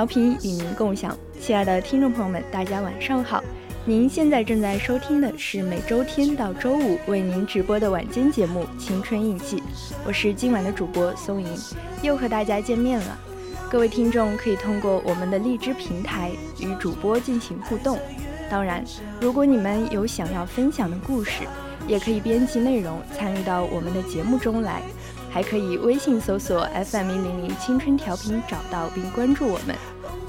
调频与您共享，亲爱的听众朋友们，大家晚上好。您现在正在收听的是每周天到周五为您直播的晚间节目《青春印记》，我是今晚的主播松莹，又和大家见面了。各位听众可以通过我们的荔枝平台与主播进行互动。当然，如果你们有想要分享的故事，也可以编辑内容参与到我们的节目中来。还可以微信搜索 FM 一零零青春调频找到并关注我们，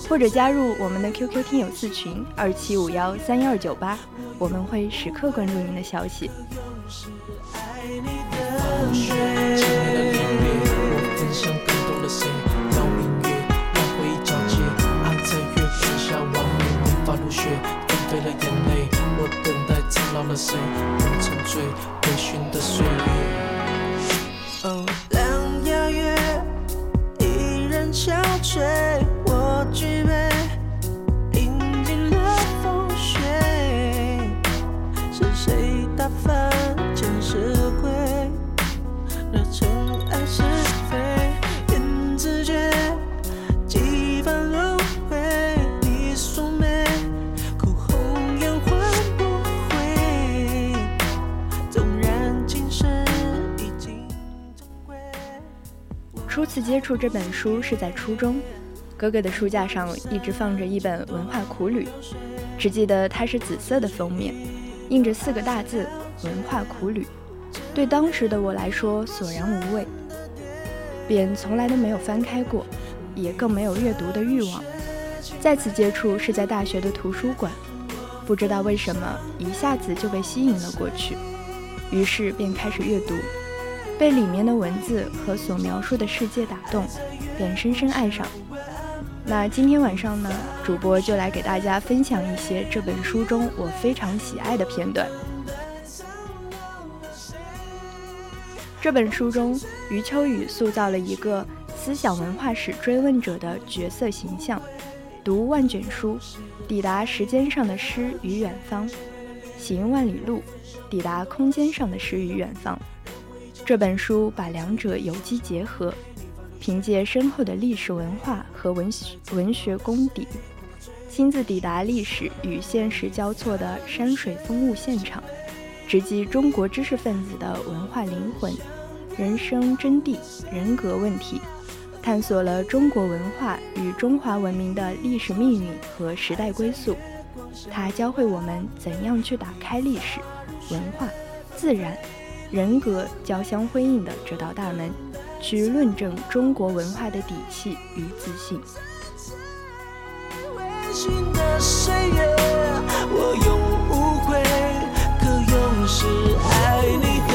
或者加入我们的 QQ 听友四群二七五幺三幺二九八，我们会时刻关注您的消息。触这本书是在初中，哥哥的书架上一直放着一本《文化苦旅》，只记得它是紫色的封面，印着四个大字“文化苦旅”，对当时的我来说索然无味，便从来都没有翻开过，也更没有阅读的欲望。再次接触是在大学的图书馆，不知道为什么一下子就被吸引了过去，于是便开始阅读。被里面的文字和所描述的世界打动，便深深爱上。那今天晚上呢，主播就来给大家分享一些这本书中我非常喜爱的片段。这本书中，余秋雨塑造了一个思想文化史追问者的角色形象，读万卷书，抵达时间上的诗与远方；行万里路，抵达空间上的诗与远方。这本书把两者有机结合，凭借深厚的历史文化和文学文学功底，亲自抵达历史与现实交错的山水风物现场，直击中国知识分子的文化灵魂、人生真谛、人格问题，探索了中国文化与中华文明的历史命运和时代归宿。它教会我们怎样去打开历史、文化、自然。人格交相辉映的这道大门，去论证中国文化的底气与自信。我用无悔。可永是爱你。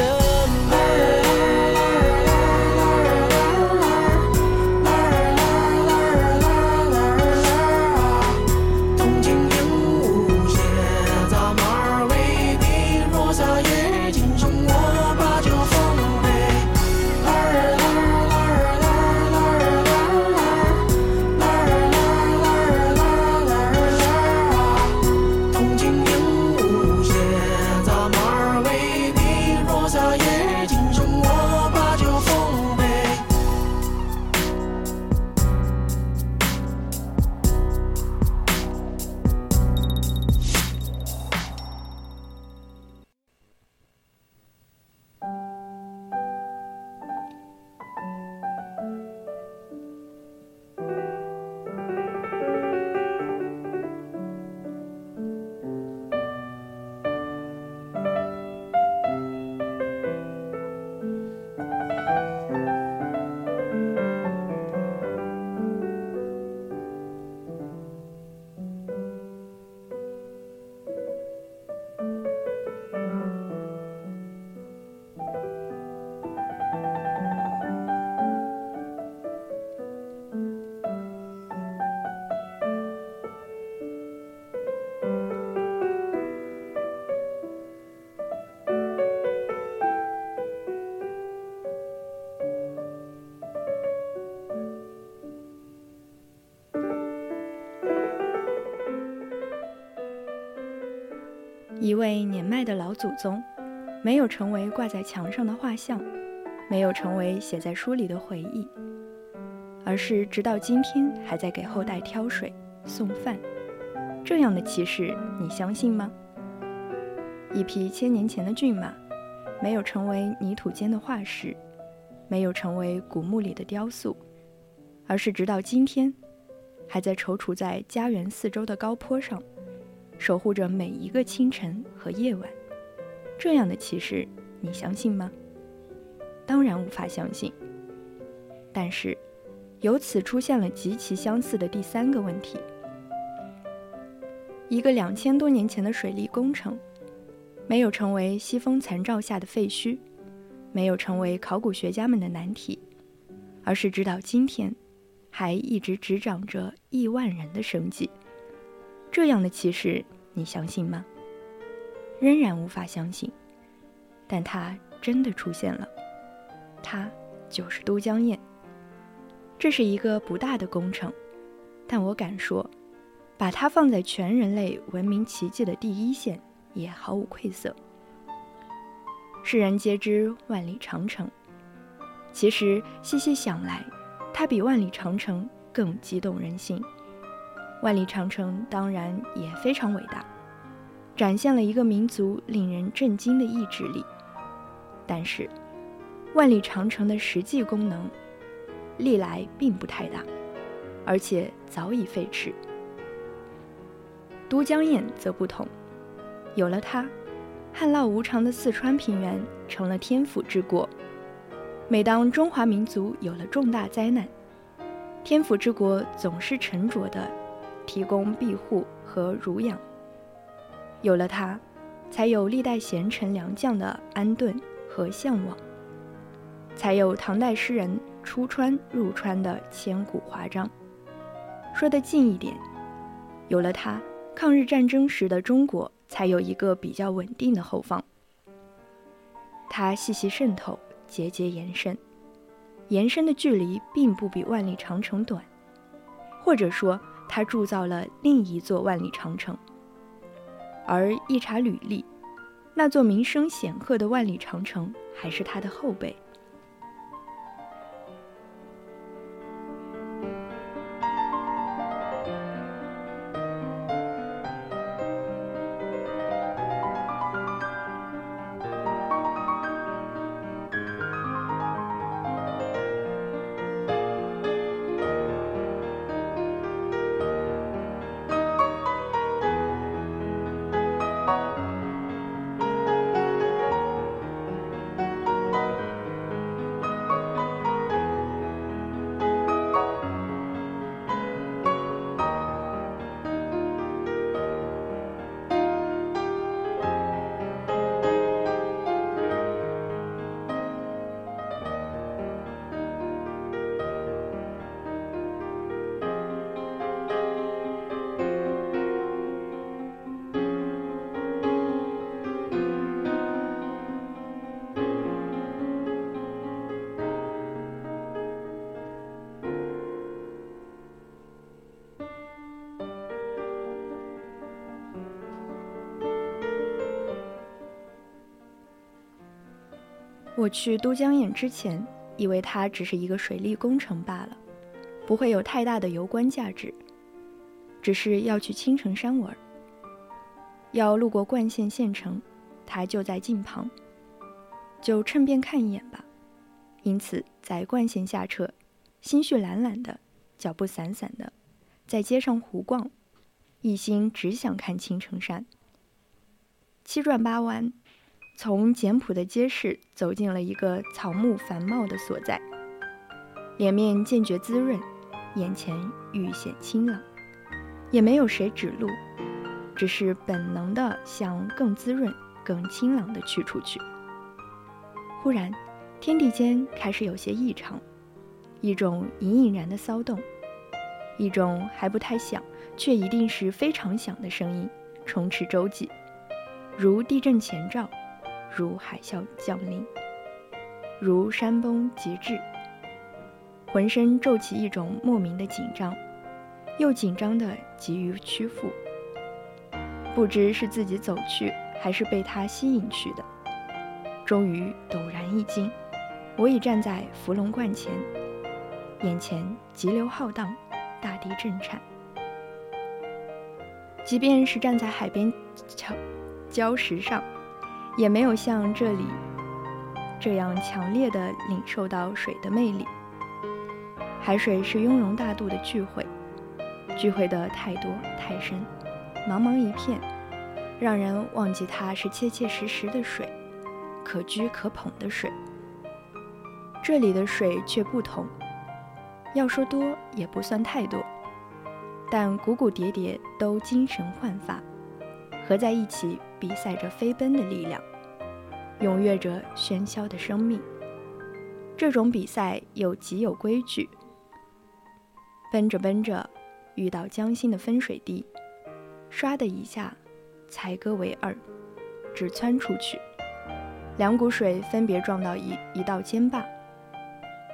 祖宗，没有成为挂在墙上的画像，没有成为写在书里的回忆，而是直到今天还在给后代挑水送饭。这样的骑士，你相信吗？一匹千年前的骏马，没有成为泥土间的化石，没有成为古墓里的雕塑，而是直到今天，还在踌躇在家园四周的高坡上，守护着每一个清晨和夜晚。这样的骑士，你相信吗？当然无法相信。但是，由此出现了极其相似的第三个问题。一个两千多年前的水利工程，没有成为西风残照下的废墟，没有成为考古学家们的难题，而是直到今天，还一直执掌着亿万人的生计。这样的骑士，你相信吗？仍然无法相信，但它真的出现了，它就是都江堰。这是一个不大的工程，但我敢说。把它放在全人类文明奇迹的第一线，也毫无愧色。世人皆知万里长城，其实细细想来，它比万里长城更激动人心。万里长城当然也非常伟大，展现了一个民族令人震惊的意志力。但是，万里长城的实际功能，历来并不太大，而且早已废弛。都江堰则不同，有了它，旱涝无常的四川平原成了天府之国。每当中华民族有了重大灾难，天府之国总是沉着地提供庇护和濡养。有了它，才有历代贤臣良将的安顿和向往，才有唐代诗人出川入川的千古华章。说得近一点，有了它。抗日战争时的中国才有一个比较稳定的后方。它细细渗透，节节延伸，延伸的距离并不比万里长城短，或者说，它铸造了另一座万里长城。而一查履历，那座名声显赫的万里长城还是他的后辈。我去都江堰之前，以为它只是一个水利工程罢了，不会有太大的游观价值。只是要去青城山玩，要路过灌县县城，它就在近旁，就趁便看一眼吧。因此，在灌县下车，心绪懒懒的，脚步散散的，在街上胡逛，一心只想看青城山。七转八弯。从简朴的街市走进了一个草木繁茂的所在，脸面渐觉滋润，眼前愈显清朗，也没有谁指路，只是本能的向更滋润、更清朗的去处去。忽然，天地间开始有些异常，一种隐隐然的骚动，一种还不太响，却一定是非常响的声音充斥周际，如地震前兆。如海啸降临，如山崩即至，浑身骤起一种莫名的紧张，又紧张的急于屈服。不知是自己走去，还是被它吸引去的。终于陡然一惊，我已站在伏龙观前，眼前急流浩荡，大地震颤。即便是站在海边礁礁石上，也没有像这里这样强烈的领受到水的魅力。海水是雍容大度的聚会，聚会的太多太深，茫茫一片，让人忘记它是切切实实的水。可居可捧的水，这里的水却不同。要说多也不算太多，但股股叠叠都精神焕发，合在一起比赛着飞奔的力量，踊跃着喧嚣的生命。这种比赛又极有规矩。奔着奔着，遇到江心的分水堤，唰的一下，才割为二，直窜出去。两股水分别撞到一一道尖坝，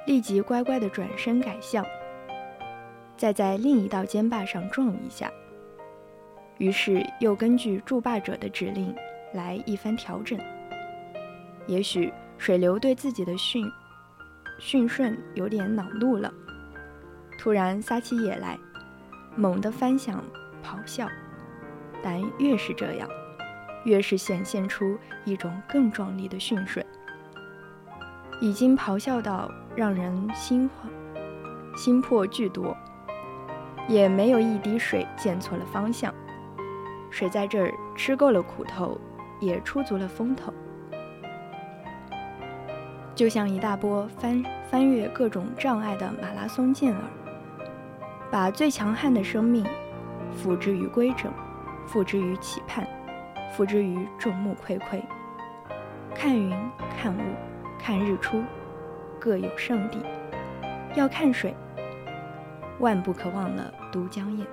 立即乖乖地转身改向，再在另一道尖坝上撞一下。于是又根据筑坝者的指令来一番调整。也许水流对自己的驯驯顺有点恼怒了，突然撒起野来，猛地翻响咆哮。但越是这样。越是显现出一种更壮丽的驯顺，已经咆哮到让人心慌、心魄俱夺，也没有一滴水溅错了方向。谁在这儿吃够了苦头，也出足了风头，就像一大波翻翻越各种障碍的马拉松健儿，把最强悍的生命付之于规整，付之于期盼。付之于众目睽睽，看云、看雾、看日出，各有圣地；要看水，万不可忘了都江堰。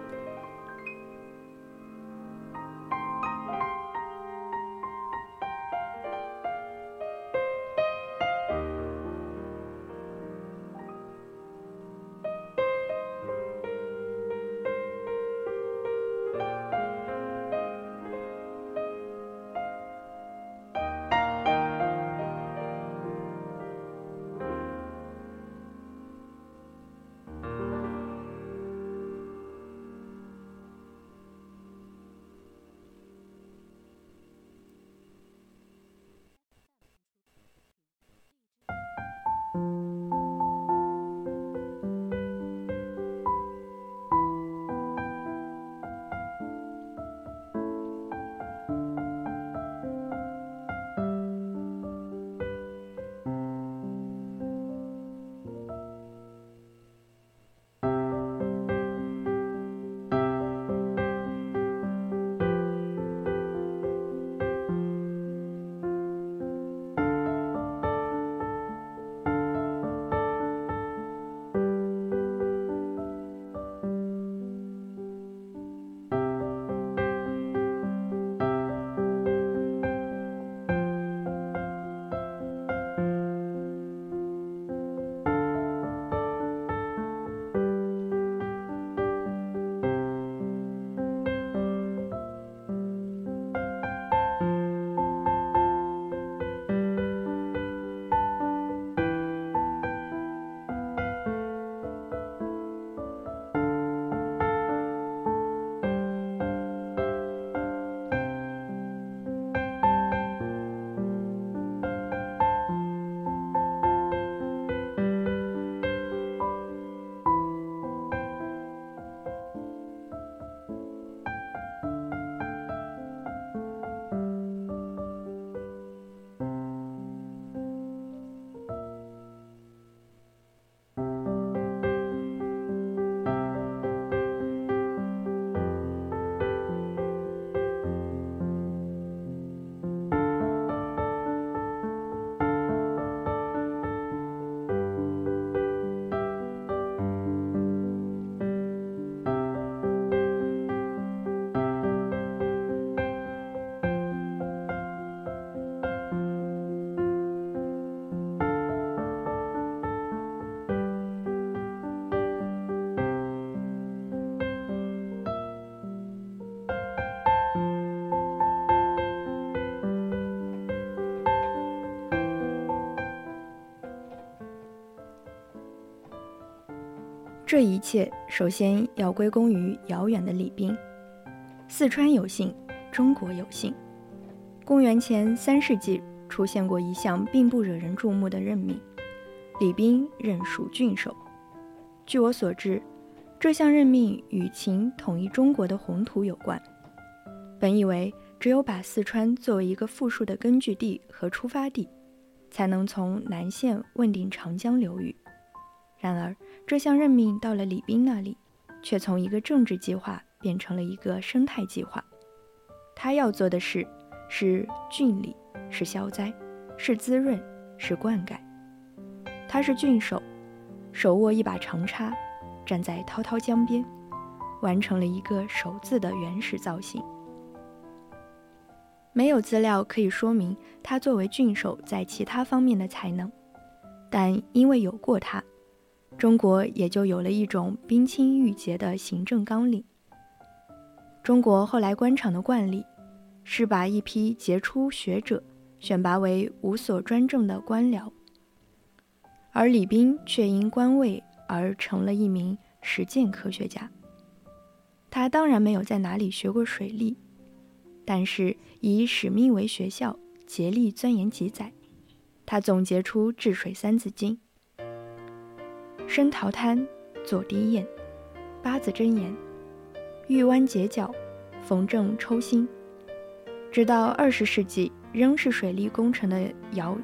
这一切首先要归功于遥远的李冰。四川有幸，中国有幸。公元前三世纪出现过一项并不惹人注目的任命，李冰任蜀郡守。据我所知，这项任命与秦统一中国的宏图有关。本以为只有把四川作为一个富庶的根据地和出发地，才能从南线问鼎长江流域。然而，这项任命到了李冰那里，却从一个政治计划变成了一个生态计划。他要做的事是郡理，是消灾，是滋润，是灌溉。他是郡守。手握一把长叉，站在滔滔江边，完成了一个“手”字的原始造型。没有资料可以说明他作为郡守在其他方面的才能，但因为有过他，中国也就有了一种冰清玉洁的行政纲领。中国后来官场的惯例，是把一批杰出学者选拔为无所专政的官僚。而李冰却因官位而成了一名实践科学家。他当然没有在哪里学过水利，但是以使命为学校，竭力钻研记载。他总结出治水三字经：深陶滩，左滴堰，八字真言，玉弯截角，缝正抽心。直到二十世纪，仍是水利工程的摇。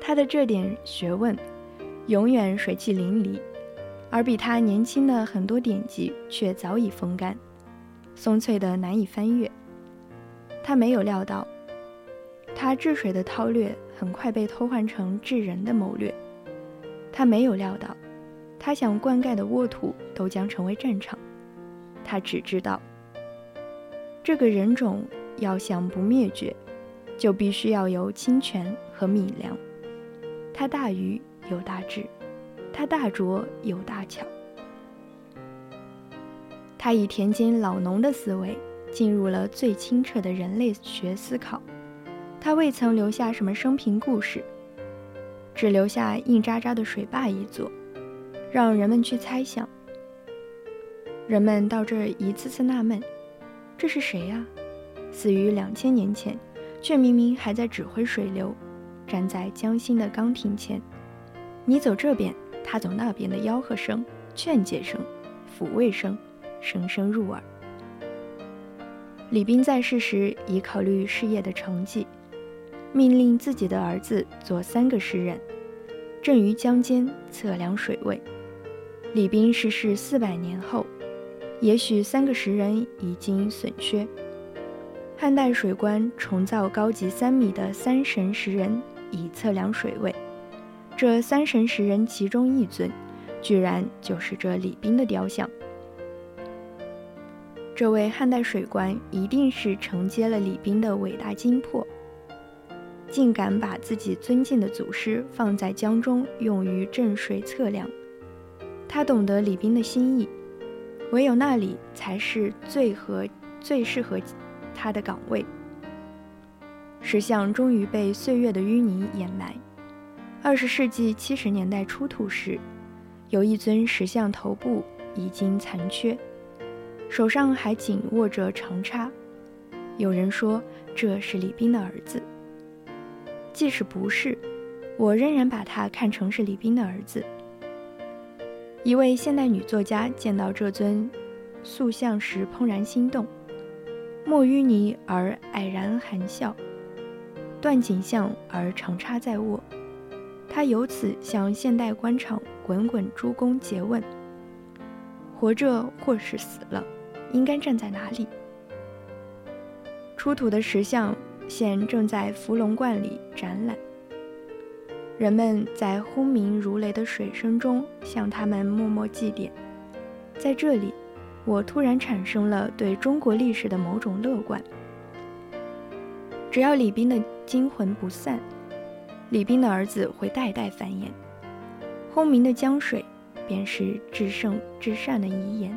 他的这点学问，永远水气淋漓，而比他年轻的很多典籍却早已风干，松脆的难以翻阅。他没有料到，他治水的韬略很快被偷换成治人的谋略。他没有料到，他想灌溉的沃土都将成为战场。他只知道，这个人种要想不灭绝，就必须要有清泉和米粮。他大愚有大智，他大拙有大巧。他以田间老农的思维进入了最清澈的人类学思考。他未曾留下什么生平故事，只留下硬渣渣的水坝一座，让人们去猜想。人们到这儿一次次纳闷：这是谁呀？死于两千年前，却明明还在指挥水流。站在江心的岗亭前，你走这边，他走那边的吆喝声、劝解声、抚慰声，声声入耳。李斌在世时已考虑事业的成绩，命令自己的儿子做三个诗人，镇于江间测量水位。李冰逝世四百年后，也许三个石人已经损缺。汉代水官重造高级三米的三神石人。以测量水位，这三神石人其中一尊，居然就是这李冰的雕像。这位汉代水官一定是承接了李冰的伟大精魄，竟敢把自己尊敬的祖师放在江中用于镇水测量。他懂得李冰的心意，唯有那里才是最合、最适合他的岗位。石像终于被岁月的淤泥掩埋。二十世纪七十年代出土时，有一尊石像头部已经残缺，手上还紧握着长叉。有人说这是李冰的儿子。即使不是，我仍然把他看成是李冰的儿子。一位现代女作家见到这尊塑像时怦然心动，莫淤泥而蔼然含笑。断颈像而长插在握，她由此向现代官场滚滚诸公诘问：活着或是死了，应该站在哪里？出土的石像现正在伏龙观里展览，人们在轰鸣如雷的水声中向他们默默祭奠。在这里，我突然产生了对中国历史的某种乐观。只要李冰的精魂不散，李冰的儿子会代代繁衍。轰鸣的江水，便是至圣至善的遗言。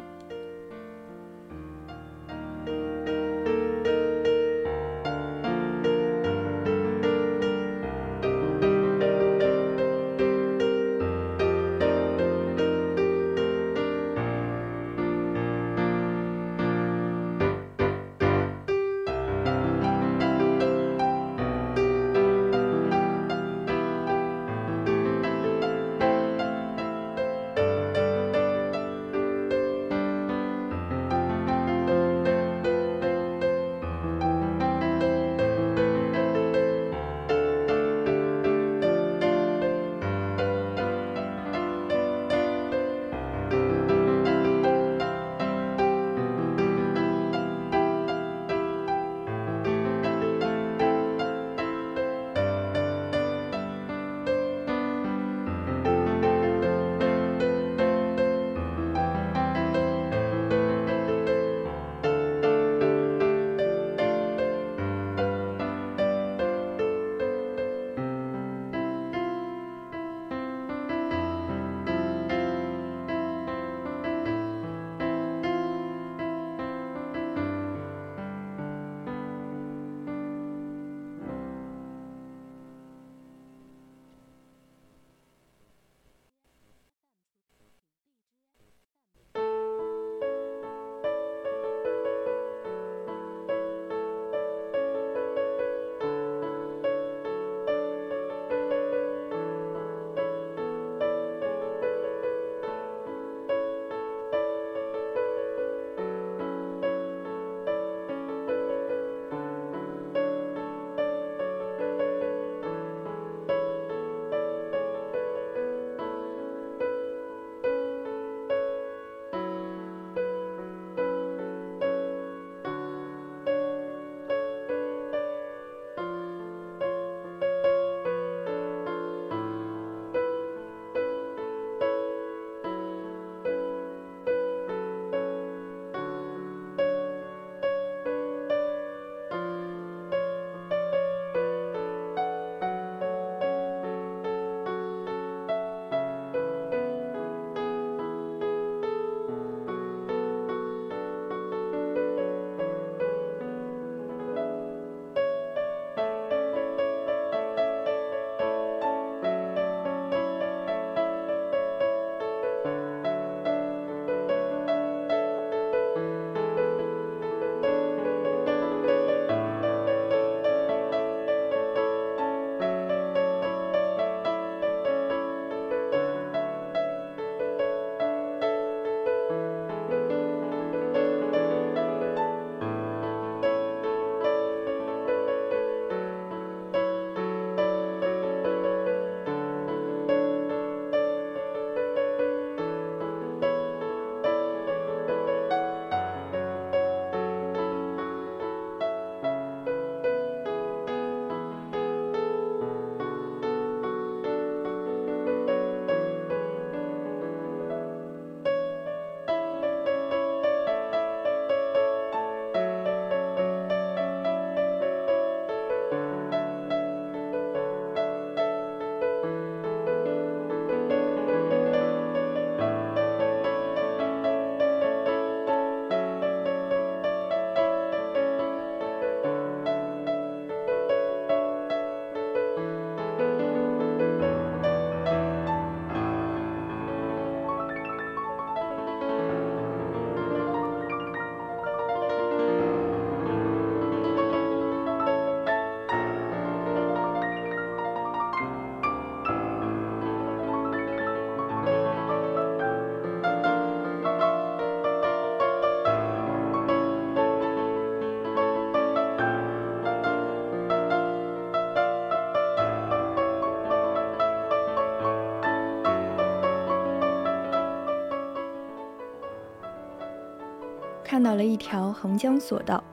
看到了一条横江索道，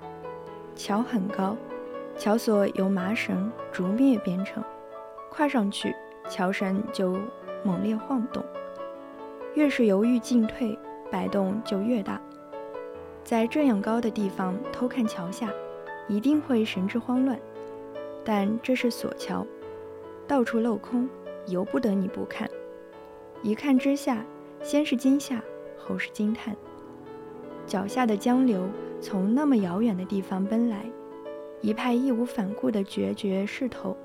桥很高，桥索由麻绳、竹篾编成，跨上去，桥绳就猛烈晃动，越是犹豫进退，摆动就越大。在这样高的地方偷看桥下，一定会神志慌乱。但这是索桥，到处镂空，由不得你不看。一看之下，先是惊吓，后是惊叹。脚下的江流从那么遥远的地方奔来，一派义无反顾的决绝势头，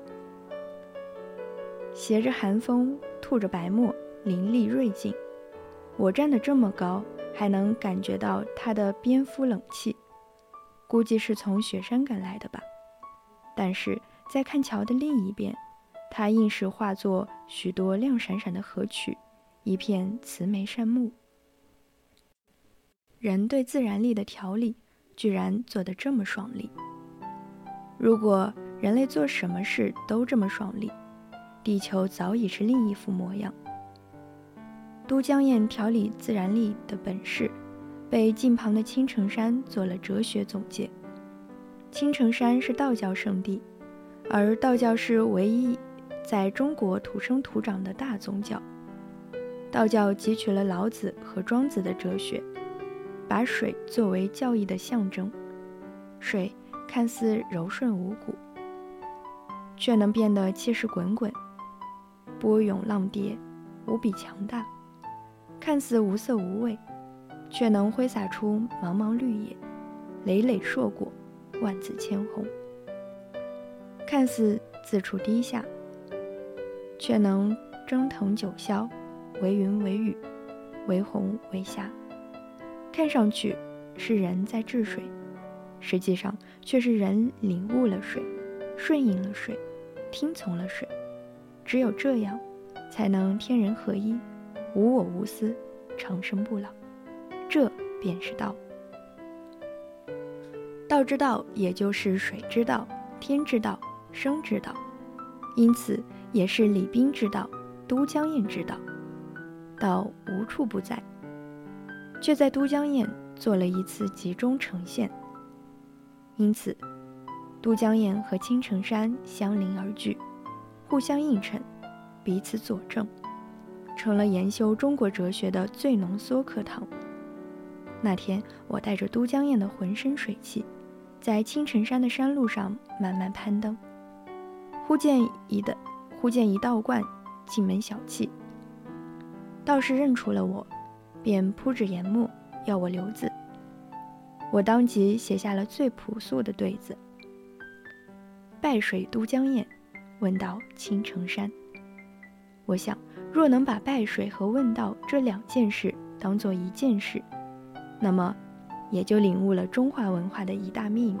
携着寒风，吐着白沫，凌厉锐劲。我站得这么高，还能感觉到它的蝙蝠冷气，估计是从雪山赶来的吧。但是在看桥的另一边，它硬是化作许多亮闪闪的河曲。一片慈眉善目，人对自然力的调理，居然做得这么爽利。如果人类做什么事都这么爽利，地球早已是另一副模样。都江堰调理自然力的本事，被近旁的青城山做了哲学总结。青城山是道教圣地，而道教是唯一在中国土生土长的大宗教。道教汲取了老子和庄子的哲学，把水作为教义的象征。水看似柔顺无骨，却能变得气势滚滚，波涌浪叠，无比强大；看似无色无味，却能挥洒出茫茫绿野，累累硕果，万紫千红；看似自处低下，却能蒸腾九霄。为云为雨，为虹为霞，看上去是人在治水，实际上却是人领悟了水，顺应了水，听从了水。只有这样，才能天人合一，无我无私，长生不老。这便是道。道之道，也就是水之道、天之道、生之道，因此也是礼兵之道、都江堰之道。道无处不在，却在都江堰做了一次集中呈现。因此，都江堰和青城山相邻而居，互相映衬，彼此佐证，成了研修中国哲学的最浓缩课堂。那天，我带着都江堰的浑身水气，在青城山的山路上慢慢攀登，忽见一的，忽见一道观，进门小憩。道士认出了我，便铺纸研墨，要我留字。我当即写下了最朴素的对子：“拜水都江堰，问道青城山。”我想，若能把拜水和问道这两件事当做一件事，那么也就领悟了中华文化的一大秘密。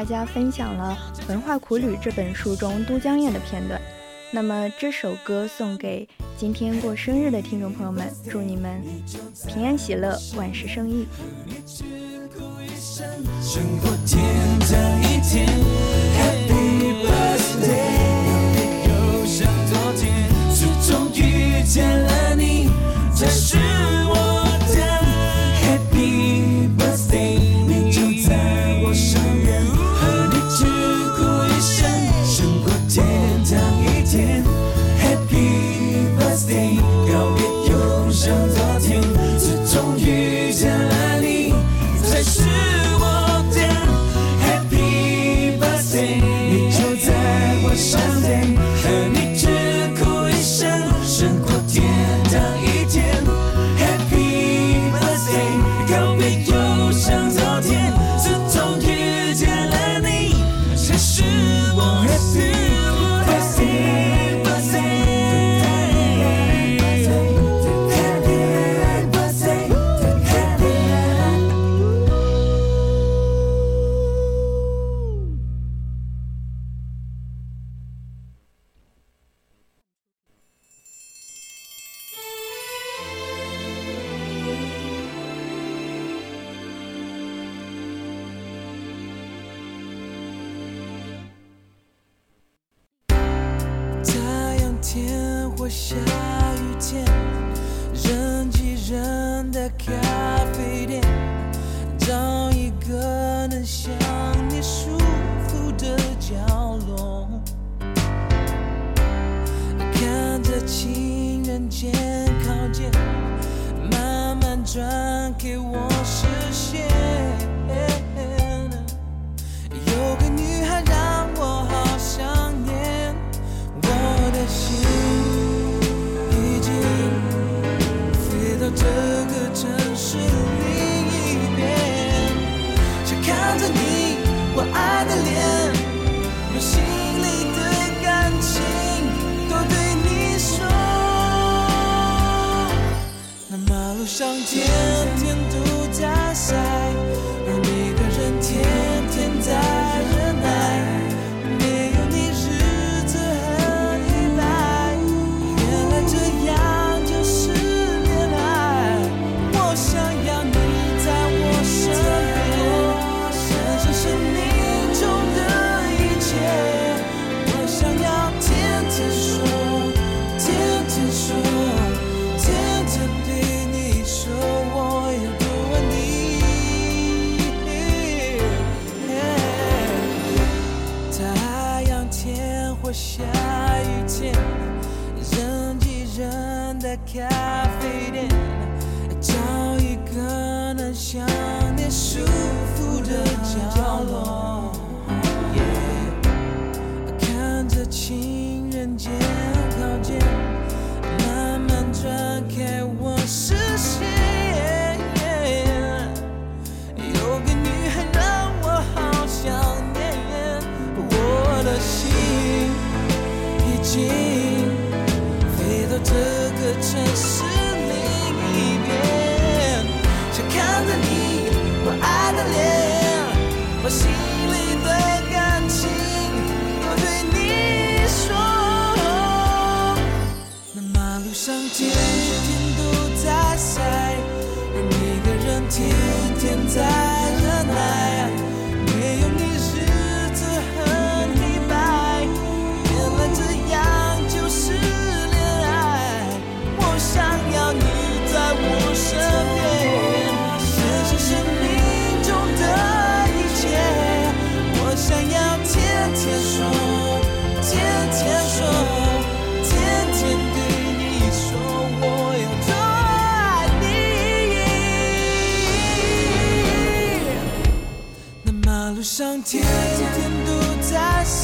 大家分享了文化苦旅这本书中都江堰的片段。那么这首歌送给今天过生日的听众朋友们祝你们平安喜乐万事胜意。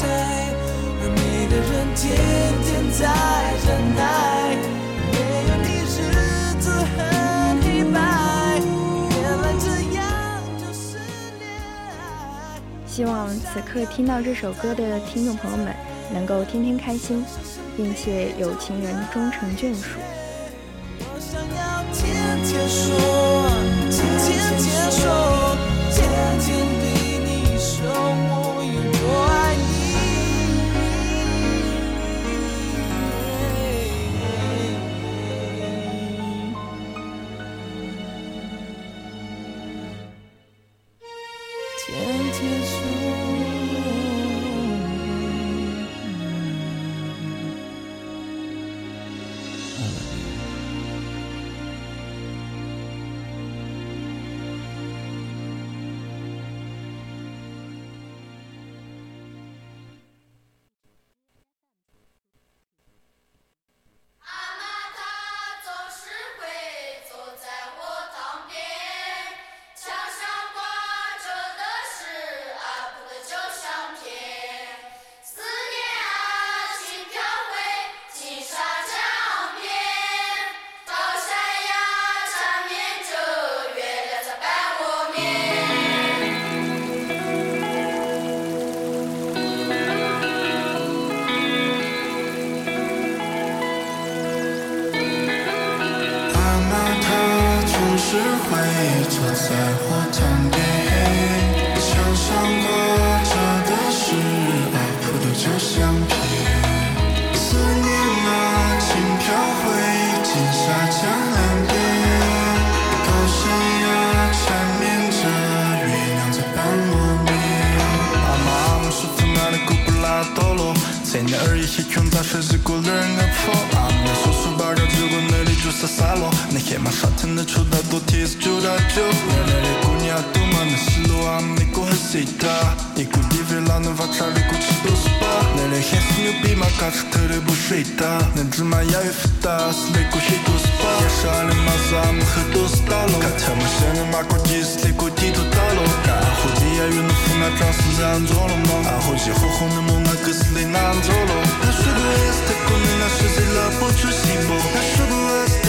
在，而每个人天天在忍耐。没有你日子很黑白，原来这样就是恋爱。希望此刻听到这首歌的听众朋友们能够天天开心，并且有情人终成眷属。我想要天天说，坐在我旁边，墙上挂着的是阿普的旧相片，思念啊轻飘回金沙江岸边，高山呀缠绵着月亮在伴我眠。阿妈，我是从哪里古布拉多罗，千年而已，黑穷杂水之过人的破。阿妈，叔叔八绕之过那里就撒撒落，那黑马沙滩的抽大多铁丝九大九。那那里姑娘多嘛那西路啊，美国和西塔，一股地位拉能发查里古七都是八。那里黑丝牛逼嘛，嘎出头的不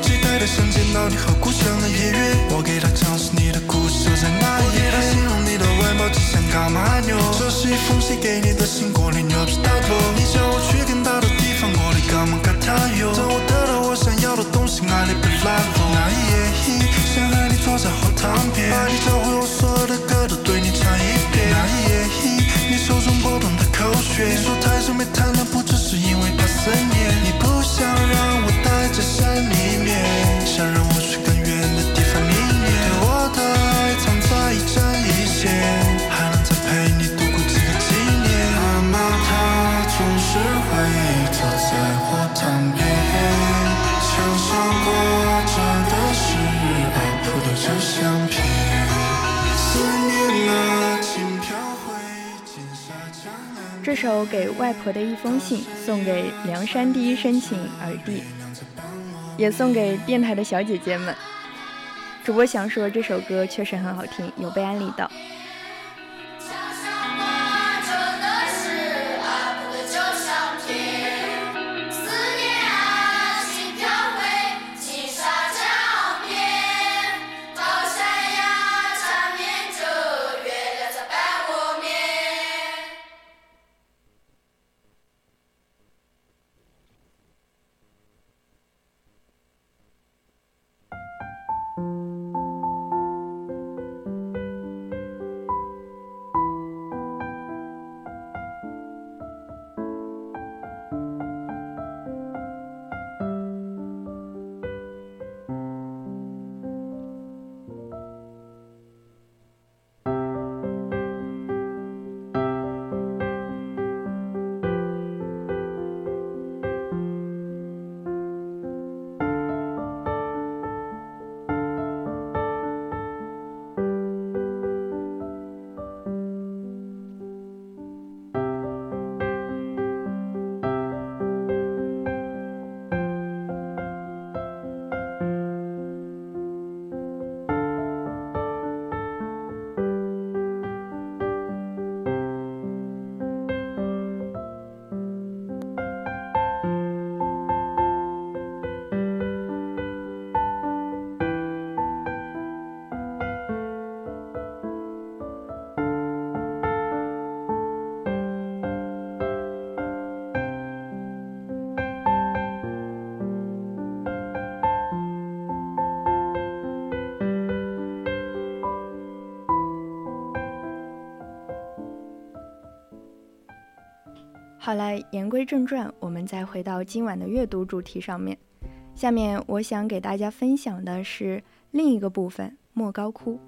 期待的想见到你和故乡的夜月，我给他讲述你的故事，在那一页。我给他形容你是一封写给你的信，过里牛皮大头。你叫我去更大的地方，过里干嘛干他哟？等我得到我想要的东西，爱里被拉走。那一夜，想和你坐在火塘边，把你教会我所有的歌都对你唱一遍。那一夜，你手中波动的口弦，你说太久没谈了，不只是因为怕思念，你不想这首《给外婆的一封信》送给梁山第一深情耳弟，也送给电台的小姐姐们。主播想说，这首歌确实很好听，有被安利到。好了，言归正传，我们再回到今晚的阅读主题上面。下面我想给大家分享的是另一个部分——莫高窟。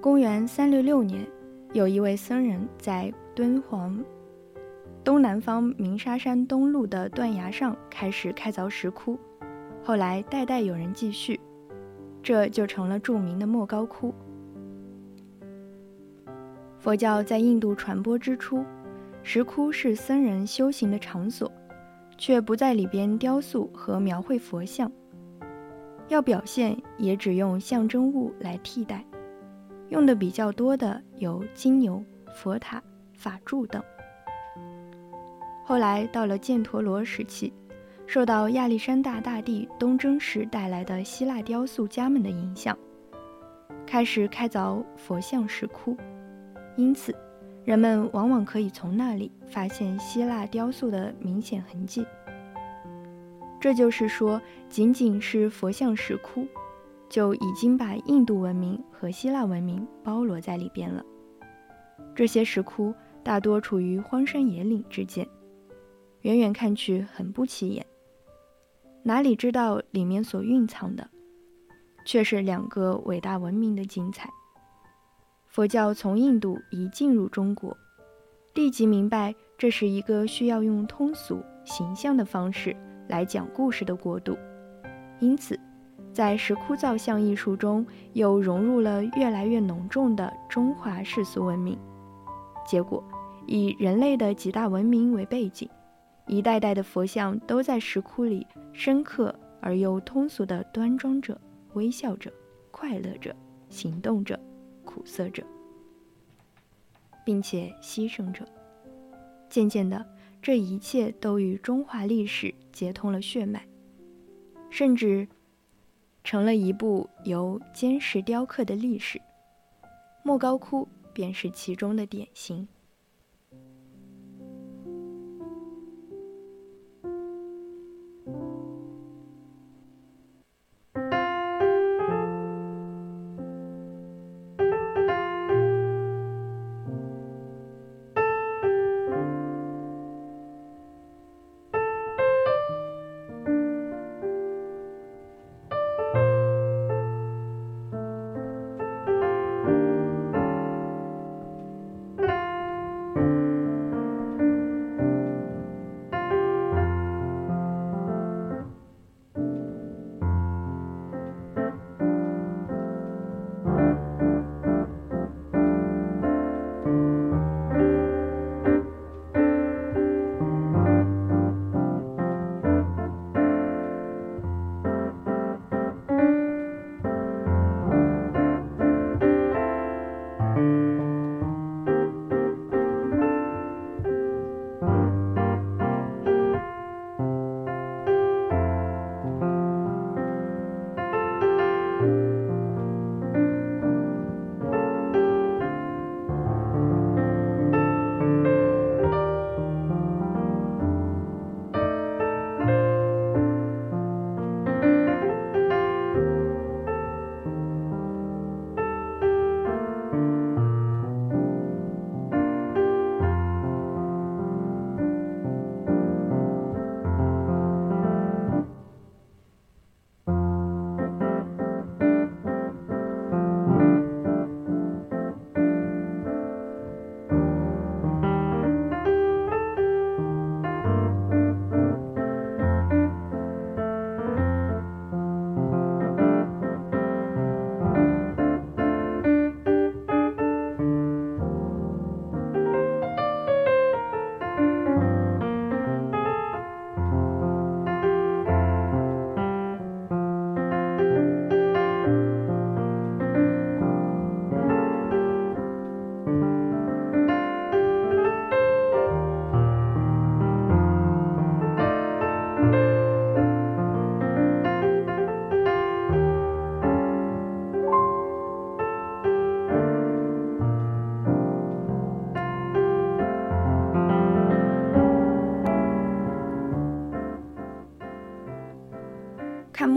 公元三六六年，有一位僧人在敦煌东南方鸣沙山东麓的断崖上开始开凿石窟，后来代代有人继续，这就成了著名的莫高窟。佛教在印度传播之初，石窟是僧人修行的场所，却不在里边雕塑和描绘佛像，要表现也只用象征物来替代，用的比较多的有金牛、佛塔、法柱等。后来到了犍陀罗时期，受到亚历山大大帝东征时带来的希腊雕塑家们的影响，开始开凿佛像石窟，因此。人们往往可以从那里发现希腊雕塑的明显痕迹。这就是说，仅仅是佛像石窟，就已经把印度文明和希腊文明包罗在里边了。这些石窟大多处于荒山野岭之间，远远看去很不起眼，哪里知道里面所蕴藏的，却是两个伟大文明的精彩。佛教从印度一进入中国，立即明白这是一个需要用通俗形象的方式来讲故事的国度，因此，在石窟造像艺术中又融入了越来越浓重的中华世俗文明。结果，以人类的几大文明为背景，一代代的佛像都在石窟里深刻而又通俗的端庄着、微笑着、快乐着、行动着。苦涩着，并且牺牲着。渐渐的，这一切都与中华历史接通了血脉，甚至成了一部由坚石雕刻的历史。莫高窟便是其中的典型。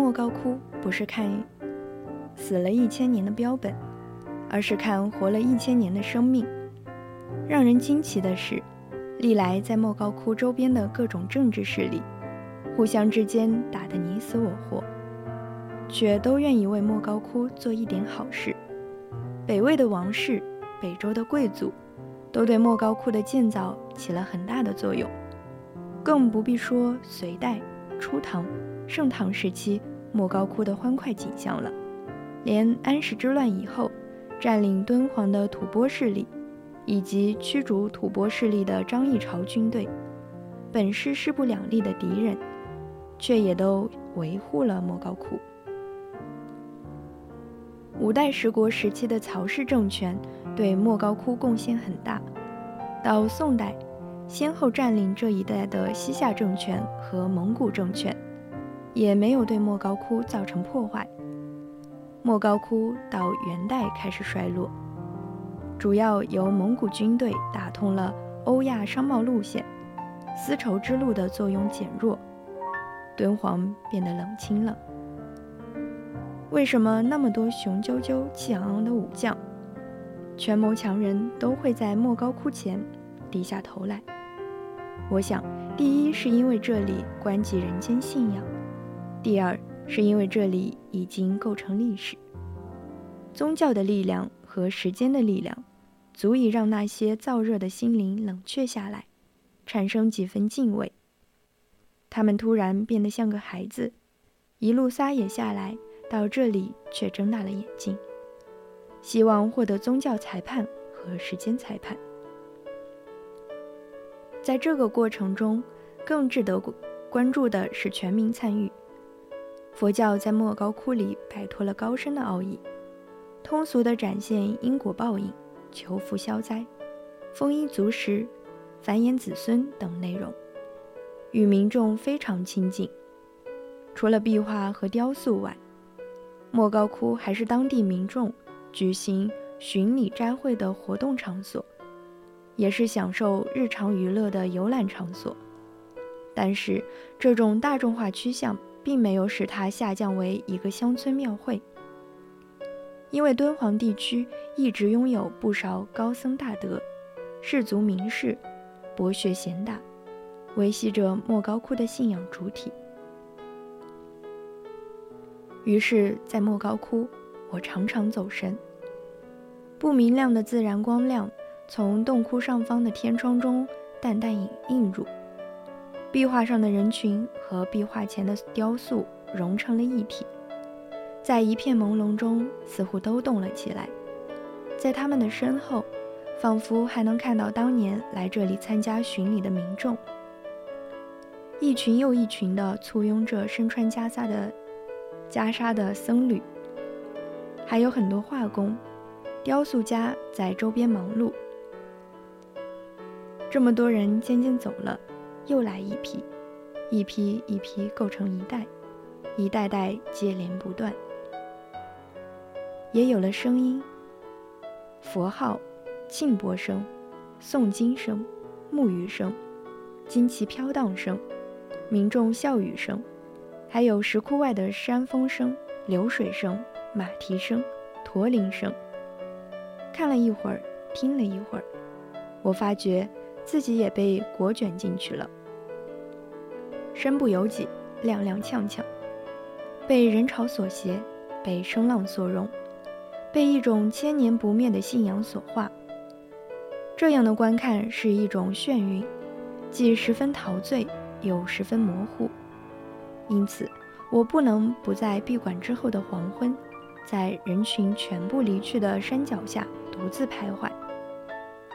莫高窟不是看死了一千年的标本，而是看活了一千年的生命。让人惊奇的是，历来在莫高窟周边的各种政治势力，互相之间打得你死我活，却都愿意为莫高窟做一点好事。北魏的王室、北周的贵族，都对莫高窟的建造起了很大的作用，更不必说隋代、初唐。盛唐时期莫高窟的欢快景象了，连安史之乱以后占领敦煌的吐蕃势力，以及驱逐吐蕃势力的张议潮军队，本是势不两立的敌人，却也都维护了莫高窟。五代十国时期的曹氏政权对莫高窟贡献很大，到宋代，先后占领这一带的西夏政权和蒙古政权。也没有对莫高窟造成破坏。莫高窟到元代开始衰落，主要由蒙古军队打通了欧亚商贸路线，丝绸之路的作用减弱，敦煌变得冷清了。为什么那么多雄赳赳、气昂昂的武将、权谋强人都会在莫高窟前低下头来？我想，第一是因为这里关系人间信仰。第二，是因为这里已经构成历史，宗教的力量和时间的力量，足以让那些燥热的心灵冷却下来，产生几分敬畏。他们突然变得像个孩子，一路撒野下来，到这里却睁大了眼睛，希望获得宗教裁判和时间裁判。在这个过程中，更值得关注的是全民参与。佛教在莫高窟里摆脱了高深的奥义，通俗地展现因果报应、求福消灾、丰衣足食、繁衍子孙等内容，与民众非常亲近。除了壁画和雕塑外，莫高窟还是当地民众举行巡礼斋会的活动场所，也是享受日常娱乐的游览场所。但是，这种大众化趋向并没有使它下降为一个乡村庙会，因为敦煌地区一直拥有不少高僧大德、士族名士、博学贤达，维系着莫高窟的信仰主体。于是，在莫高窟，我常常走神。不明亮的自然光亮从洞窟上方的天窗中淡淡映映入。壁画上的人群和壁画前的雕塑融成了一体，在一片朦胧中，似乎都动了起来。在他们的身后，仿佛还能看到当年来这里参加巡礼的民众，一群又一群的簇拥着身穿袈裟的袈裟的僧侣，还有很多画工、雕塑家在周边忙碌。这么多人渐渐走了。又来一批，一批一批构成一代，一代代接连不断。也有了声音，佛号、磬钵声、诵经声、木鱼声、旌旗飘荡声、民众笑语声，还有石窟外的山风声、流水声、马蹄声、驼铃声。看了一会儿，听了一会儿，我发觉。自己也被裹卷进去了，身不由己，踉踉跄跄，被人潮所挟，被声浪所容，被一种千年不灭的信仰所化。这样的观看是一种眩晕，既十分陶醉，又十分模糊。因此，我不能不在闭馆之后的黄昏，在人群全部离去的山脚下独自徘徊。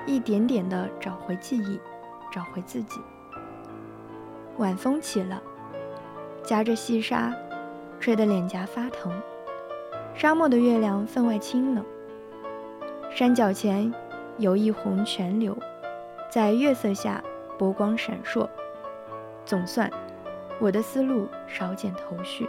一点点地找回记忆，找回自己。晚风起了，夹着细沙，吹得脸颊发疼。沙漠的月亮分外清冷。山脚前有一泓泉流，在月色下波光闪烁。总算，我的思路少减头绪。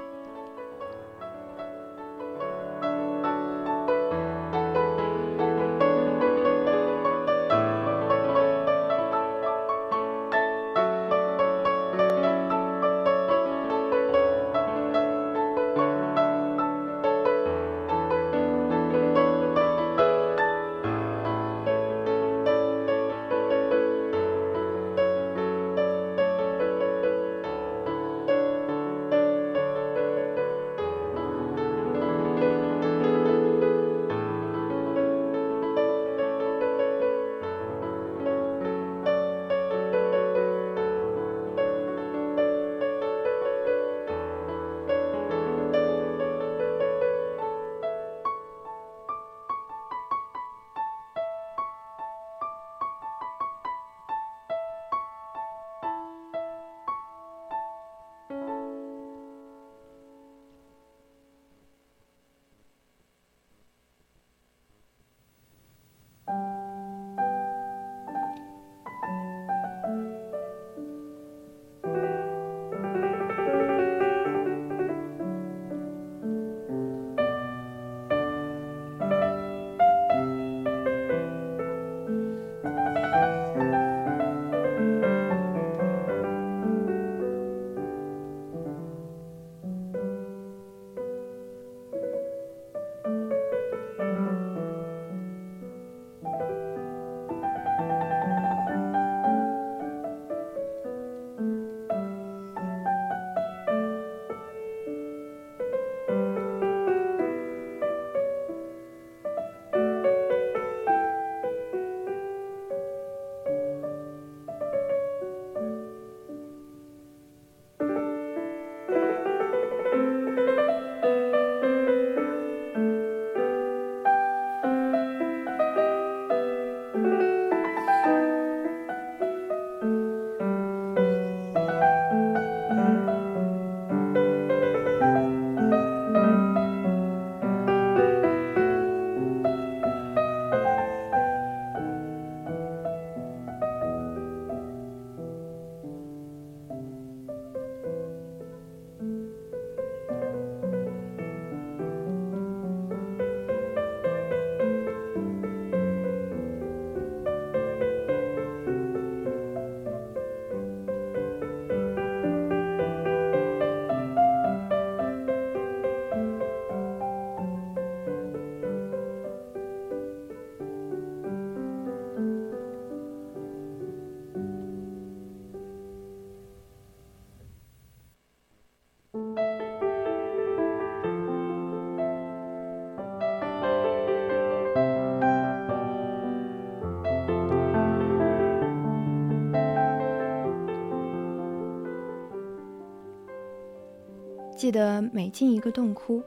记得每进一个洞窟，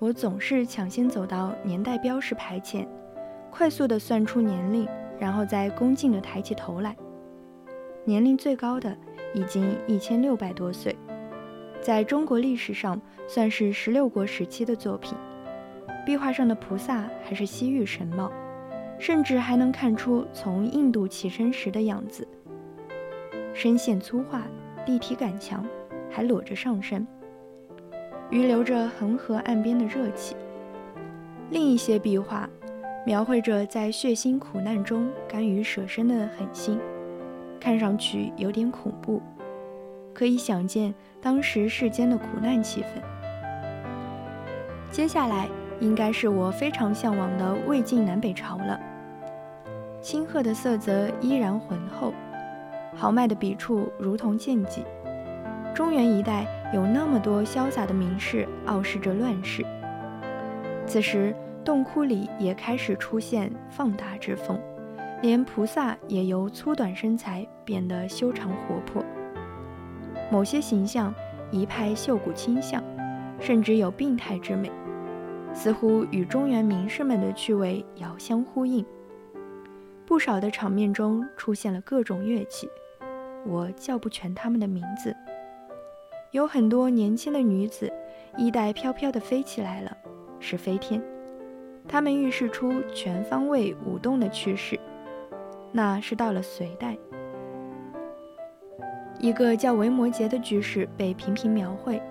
我总是抢先走到年代标识牌前，快速地算出年龄，然后再恭敬地抬起头来。年龄最高的已经一千六百多岁，在中国历史上算是十六国时期的作品。壁画上的菩萨还是西域神貌，甚至还能看出从印度起身时的样子。身线粗化，立体感强，还裸着上身，余留着恒河岸边的热气。另一些壁画，描绘着在血腥苦难中甘于舍身的狠心，看上去有点恐怖，可以想见当时世间的苦难气氛。接下来。应该是我非常向往的魏晋南北朝了。青褐的色泽依然浑厚，豪迈的笔触如同剑戟。中原一带有那么多潇洒的名士，傲视着乱世。此时，洞窟里也开始出现放大之风，连菩萨也由粗短身材变得修长活泼。某些形象一派秀骨清相，甚至有病态之美。似乎与中原名士们的趣味遥相呼应。不少的场面中出现了各种乐器，我叫不全他们的名字。有很多年轻的女子，衣带飘飘地飞起来了，是飞天。她们预示出全方位舞动的趋势。那是到了隋代，一个叫维摩诘的居士被频频描绘，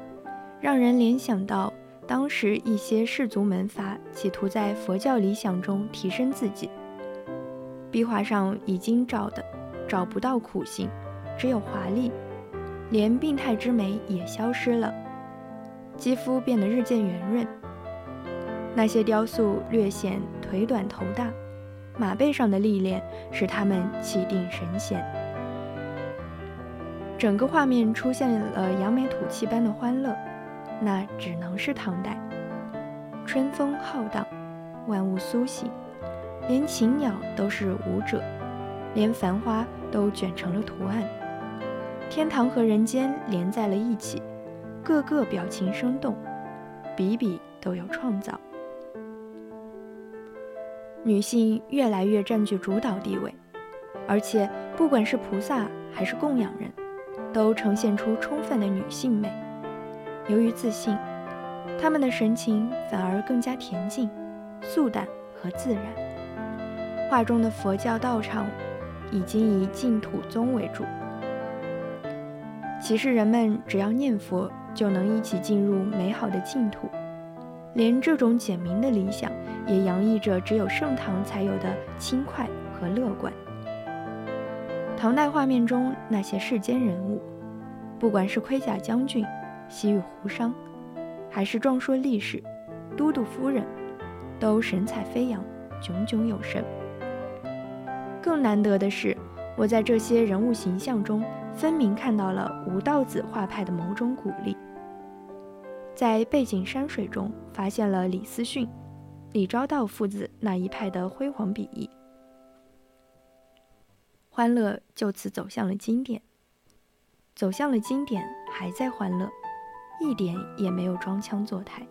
让人联想到。当时一些士族门阀企图在佛教理想中提升自己，壁画上已经找的找不到苦行，只有华丽，连病态之美也消失了，肌肤变得日渐圆润。那些雕塑略显腿短头大，马背上的历练使他们气定神闲。整个画面出现了扬眉吐气般的欢乐。那只能是唐代，春风浩荡，万物苏醒，连禽鸟都是舞者，连繁花都卷成了图案，天堂和人间连在了一起，个个表情生动，笔笔都有创造。女性越来越占据主导地位，而且不管是菩萨还是供养人，都呈现出充分的女性美。由于自信，他们的神情反而更加恬静、素淡和自然。画中的佛教道场已经以净土宗为主，其实人们只要念佛，就能一起进入美好的净土。连这种简明的理想，也洋溢着只有盛唐才有的轻快和乐观。唐代画面中那些世间人物，不管是盔甲将军。西域胡商，还是壮硕历史，都督夫人，都神采飞扬，炯炯有神。更难得的是，我在这些人物形象中，分明看到了吴道子画派的某种鼓励。在背景山水中，发现了李思训、李昭道父子那一派的辉煌笔意。欢乐就此走向了经典，走向了经典，还在欢乐。一点也没有装腔作态。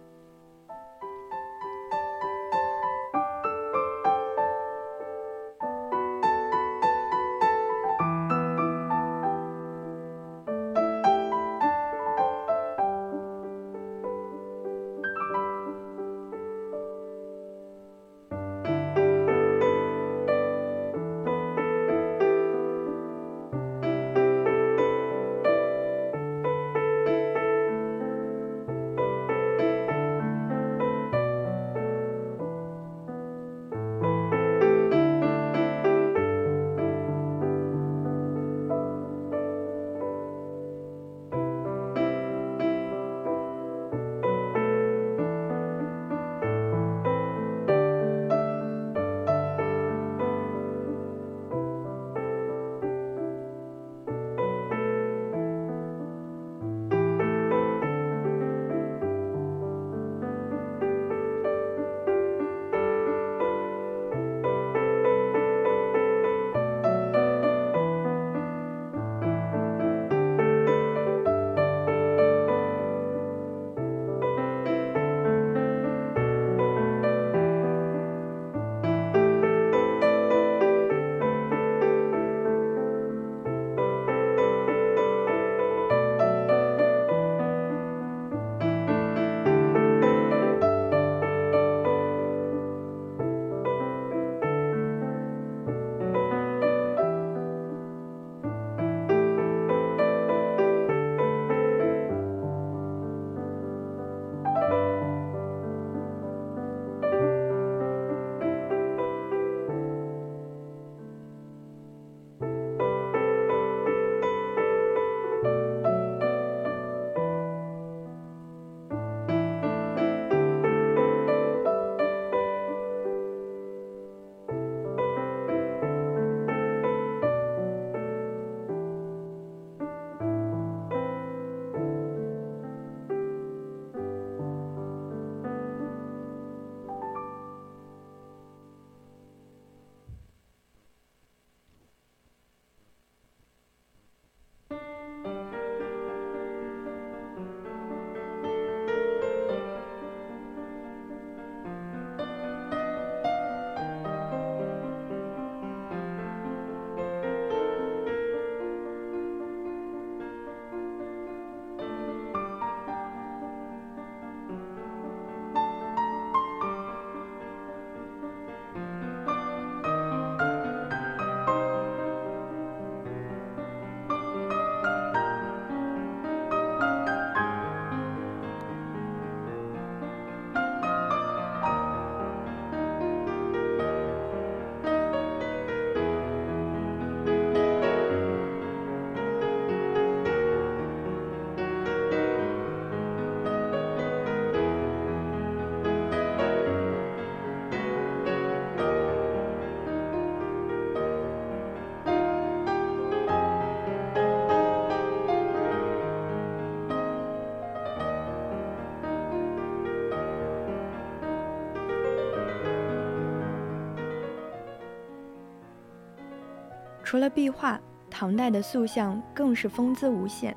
除了壁画，唐代的塑像更是风姿无限，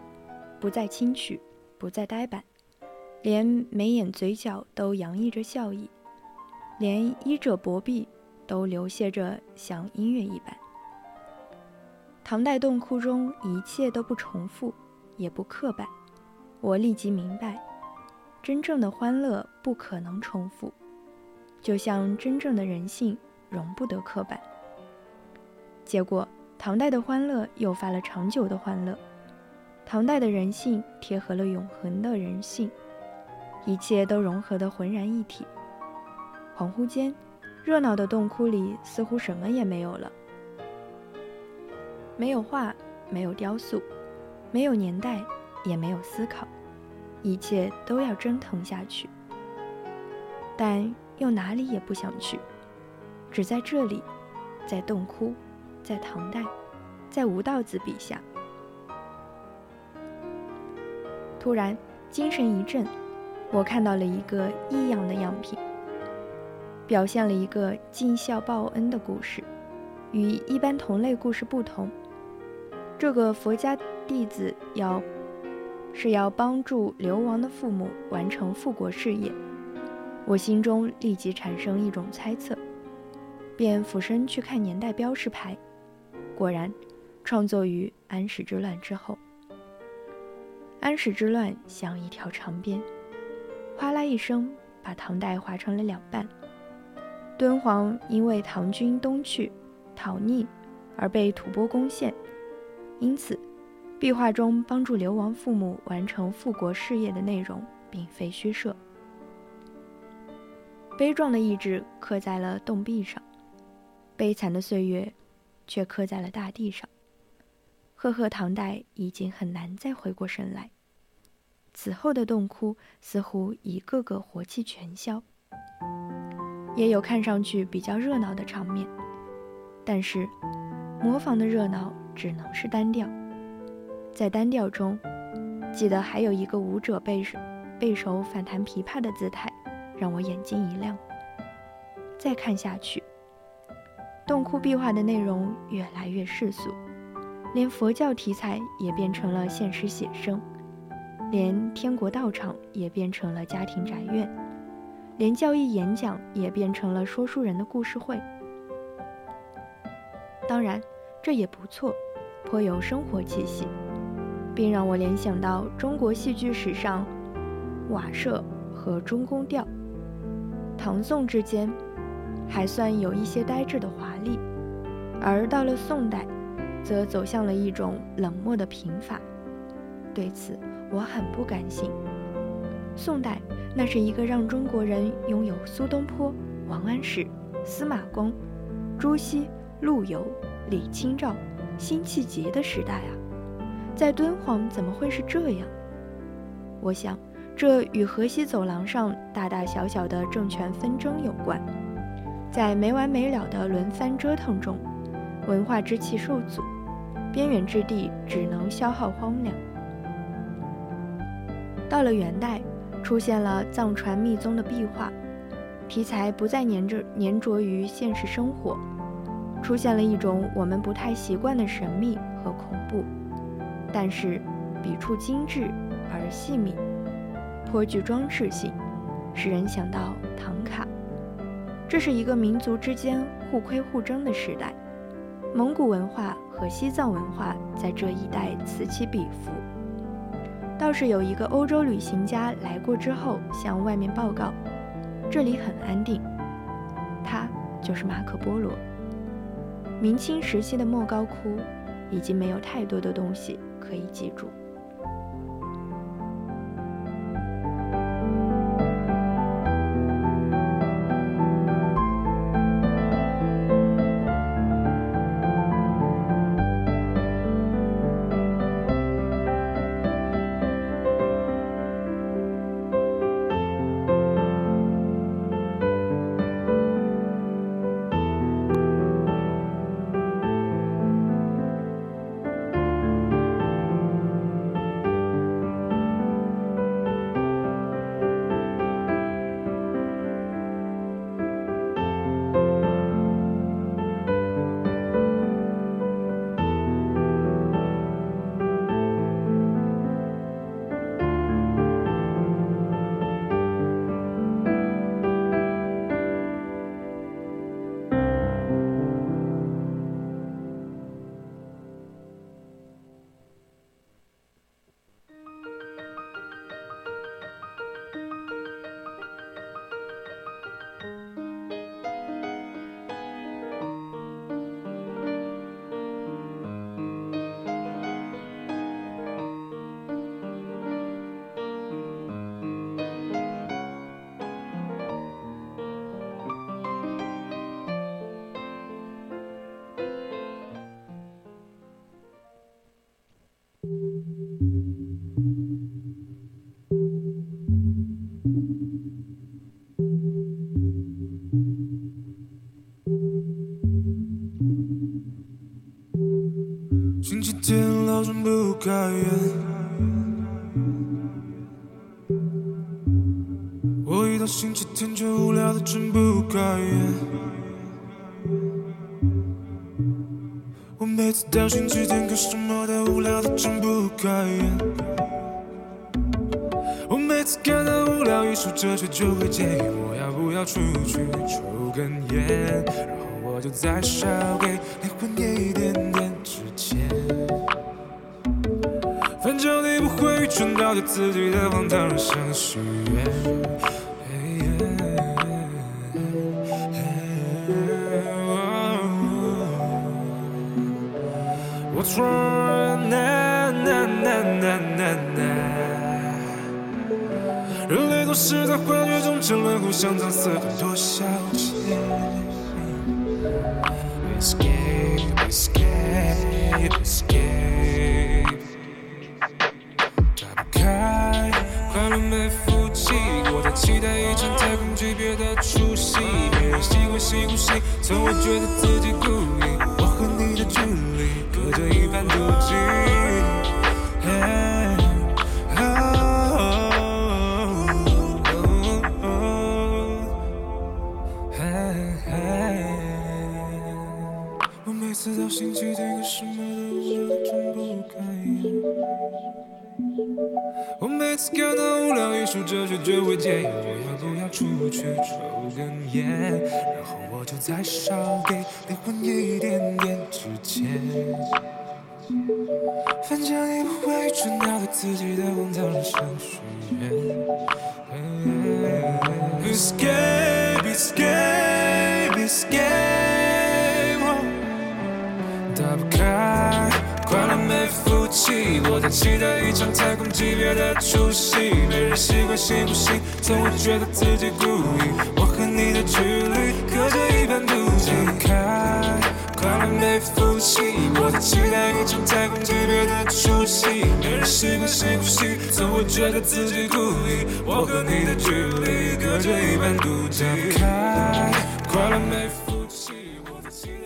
不再清曲，不再呆板，连眉眼嘴角都洋溢着笑意，连衣褶薄壁都流泻着像音乐一般。唐代洞窟中一切都不重复，也不刻板。我立即明白，真正的欢乐不可能重复，就像真正的人性容不得刻板。结果，唐代的欢乐诱发了长久的欢乐，唐代的人性贴合了永恒的人性，一切都融合得浑然一体。恍惚间，热闹的洞窟里似乎什么也没有了。没有画，没有雕塑，没有年代，也没有思考，一切都要蒸腾下去。但又哪里也不想去，只在这里，在洞窟，在唐代，在吴道子笔下。突然，精神一振，我看到了一个异样的样品，表现了一个尽孝报恩的故事，与一般同类故事不同。这个佛家弟子要是要帮助流亡的父母完成复国事业，我心中立即产生一种猜测，便俯身去看年代标识牌，果然，创作于安史之乱之后。安史之乱像一条长鞭，哗啦一声把唐代划成了两半。敦煌因为唐军东去讨逆而被吐蕃攻陷。因此，壁画中帮助流亡父母完成复国事业的内容并非虚设。悲壮的意志刻在了洞壁上，悲惨的岁月却刻在了大地上。赫赫唐代已经很难再回过神来，此后的洞窟似乎一个个活气全消。也有看上去比较热闹的场面，但是模仿的热闹。只能是单调，在单调中，记得还有一个舞者背手背手反弹琵琶的姿态，让我眼睛一亮。再看下去，洞窟壁画的内容越来越世俗，连佛教题材也变成了现实写生，连天国道场也变成了家庭宅院，连教义演讲也变成了说书人的故事会。当然，这也不错。颇有生活气息，并让我联想到中国戏剧史上瓦舍和中宫调。唐宋之间还算有一些呆滞的华丽，而到了宋代，则走向了一种冷漠的贫乏。对此，我很不甘心。宋代那是一个让中国人拥有苏东坡、王安石、司马光、朱熹、陆游、李清照。辛弃疾的时代啊，在敦煌怎么会是这样？我想，这与河西走廊上大大小小的政权纷争有关。在没完没了的轮番折腾中，文化之气受阻，边远之地只能消耗荒凉。到了元代，出现了藏传密宗的壁画，题材不再粘着粘着于现实生活。出现了一种我们不太习惯的神秘和恐怖，但是笔触精致而细密，颇具装饰性，使人想到唐卡。这是一个民族之间互亏互争的时代，蒙古文化和西藏文化在这一带此起彼伏。倒是有一个欧洲旅行家来过之后，向外面报告，这里很安定。他就是马可波罗。明清时期的莫高窟，已经没有太多的东西可以记住。后我就像太空级别的出戏。没人习惯谁呼吸，从我觉得自出去抽根烟，然后我就再少给灵魂一点点纸钱。反正你不会蠢到对自己的荒唐人生许愿。Escape, escape, escape。气。我在期待一场太空级别的出戏，没人习惯吸呼吸，从未觉得自己故意。我和你的距离隔着一般妒忌。打不开，快乐没福气。我在期待一场太空级别的出戏，没人习惯吸呼吸，从未觉得自己故意。我和你的距离隔着一般妒忌。打不开，快乐没福气。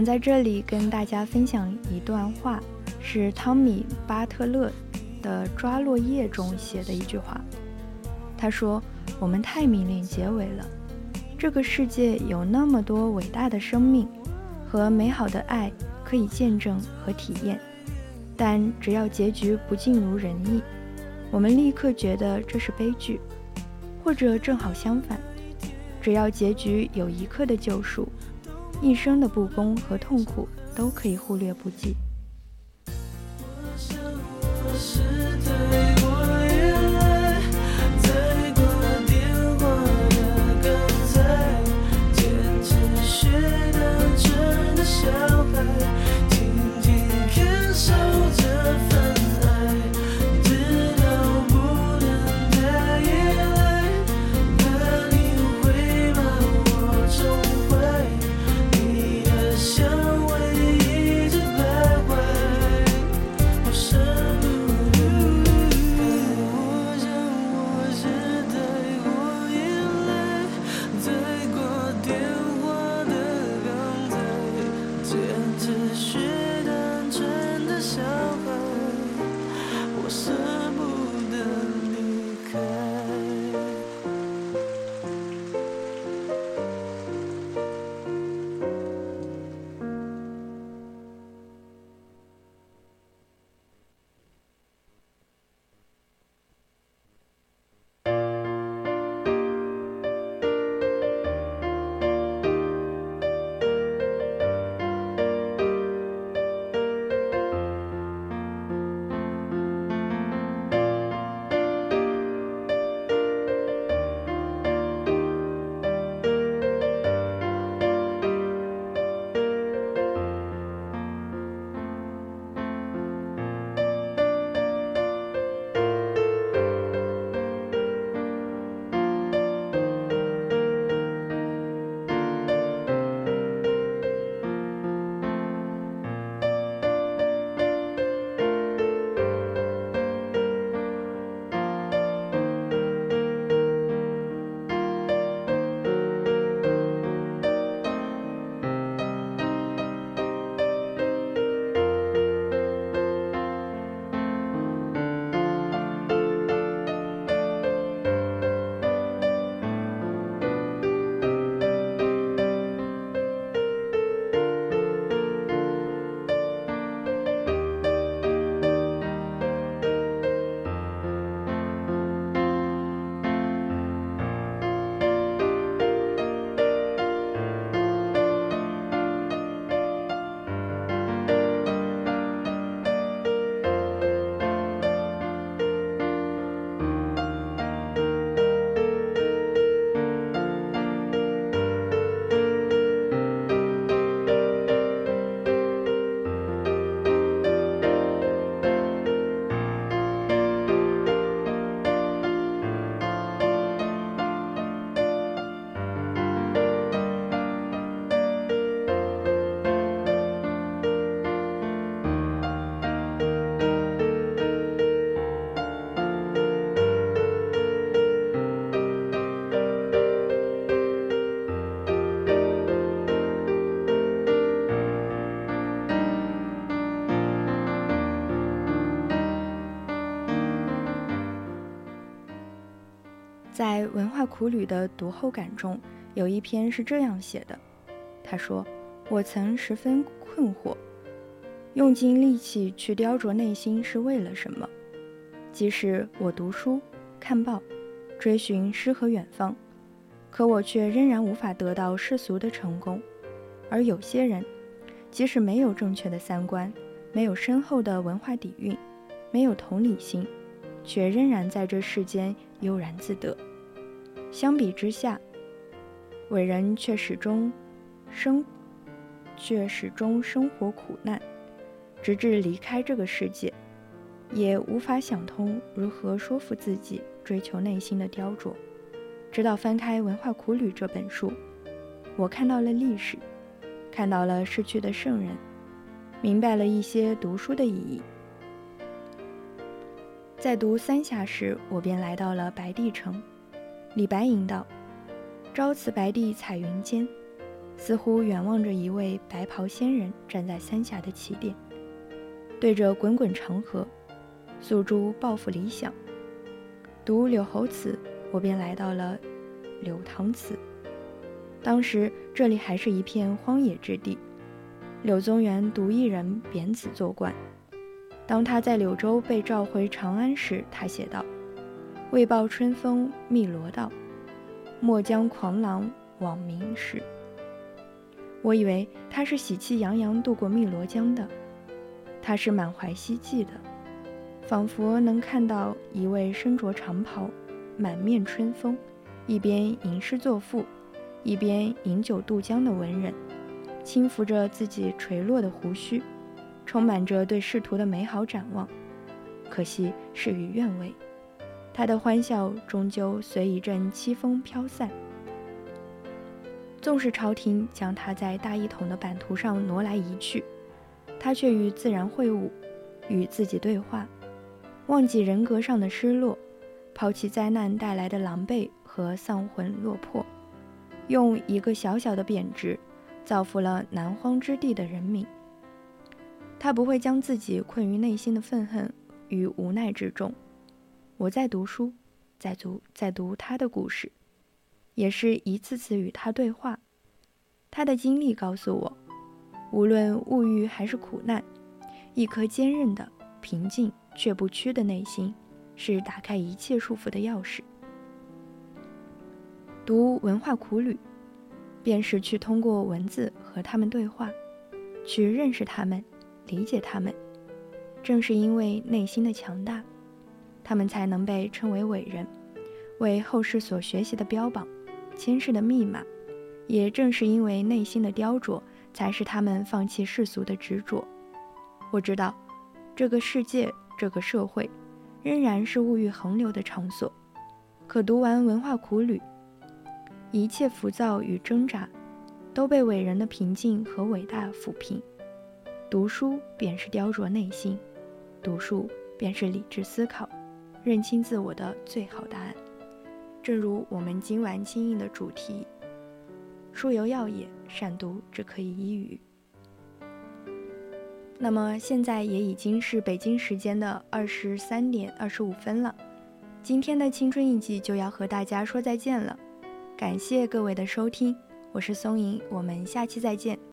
想在这里跟大家分享一段话，是汤米·巴特勒的《抓落叶》中写的一句话。他说：“我们太迷恋结尾了。这个世界有那么多伟大的生命和美好的爱可以见证和体验，但只要结局不尽如人意，我们立刻觉得这是悲剧，或者正好相反，只要结局有一刻的救赎。”一生的不公和痛苦都可以忽略不计。在《文化苦旅》的读后感中，有一篇是这样写的：“他说，我曾十分困惑，用尽力气去雕琢内心是为了什么？即使我读书、看报、追寻诗和远方，可我却仍然无法得到世俗的成功。而有些人，即使没有正确的三观，没有深厚的文化底蕴，没有同理心，却仍然在这世间悠然自得。相比之下，伟人却始终生，却始终生活苦难，直至离开这个世界，也无法想通如何说服自己追求内心的雕琢。直到翻开《文化苦旅》这本书，我看到了历史，看到了逝去的圣人，明白了一些读书的意义。在读三峡时，我便来到了白帝城。李白吟道：“朝辞白帝彩云间，似乎远望着一位白袍仙人站在三峡的起点，对着滚滚长河，诉诸抱负理想。读柳侯祠，我便来到了柳塘祠。当时这里还是一片荒野之地，柳宗元独一人贬此做官。当他在柳州被召回长安时，他写道：“为报春风汨罗道，莫将狂狼往明时。”我以为他是喜气洋洋渡过汨罗江的，他是满怀希冀的，仿佛能看到一位身着长袍、满面春风，一边吟诗作赋，一边饮酒渡江的文人，轻抚着自己垂落的胡须，充满着对仕途的美好展望。可惜事与愿违，他的欢笑终究随一阵凄风飘散。纵使朝廷将他在大一统的版图上挪来移去，他却与自然会晤，与自己对话，忘记人格上的失落，抛弃灾难带来的狼狈和丧魂落魄，用一个小小的贬值，造福了南荒之地的人民。他不会将自己困于内心的愤恨与无奈之中。我在读书，在读，在读他的故事。也是一次次与他对话，他的经历告诉我，无论物欲还是苦难，一颗坚韧的、平静却不屈的内心，是打开一切束缚的钥匙。读文化苦旅，便是去通过文字和他们对话，去认识他们，理解他们。正是因为内心的强大，他们才能被称为伟人，为后世所学习的标榜。前世的密码，也正是因为内心的雕琢，才使他们放弃世俗的执着。我知道，这个世界，这个社会，仍然是物欲横流的场所。可读完文化苦旅，一切浮躁与挣扎，都被伟人的平静和伟大抚平。读书便是雕琢内心，读书便是理智思考，认清自我的最好答案。正如我们今晚轻音的主题，“书犹要也，善读只可以一语。”那么现在也已经是北京时间的二十三点二十五分了，今天的青春印记就要和大家说再见了。感谢各位的收听，我是松影，我们下期再见。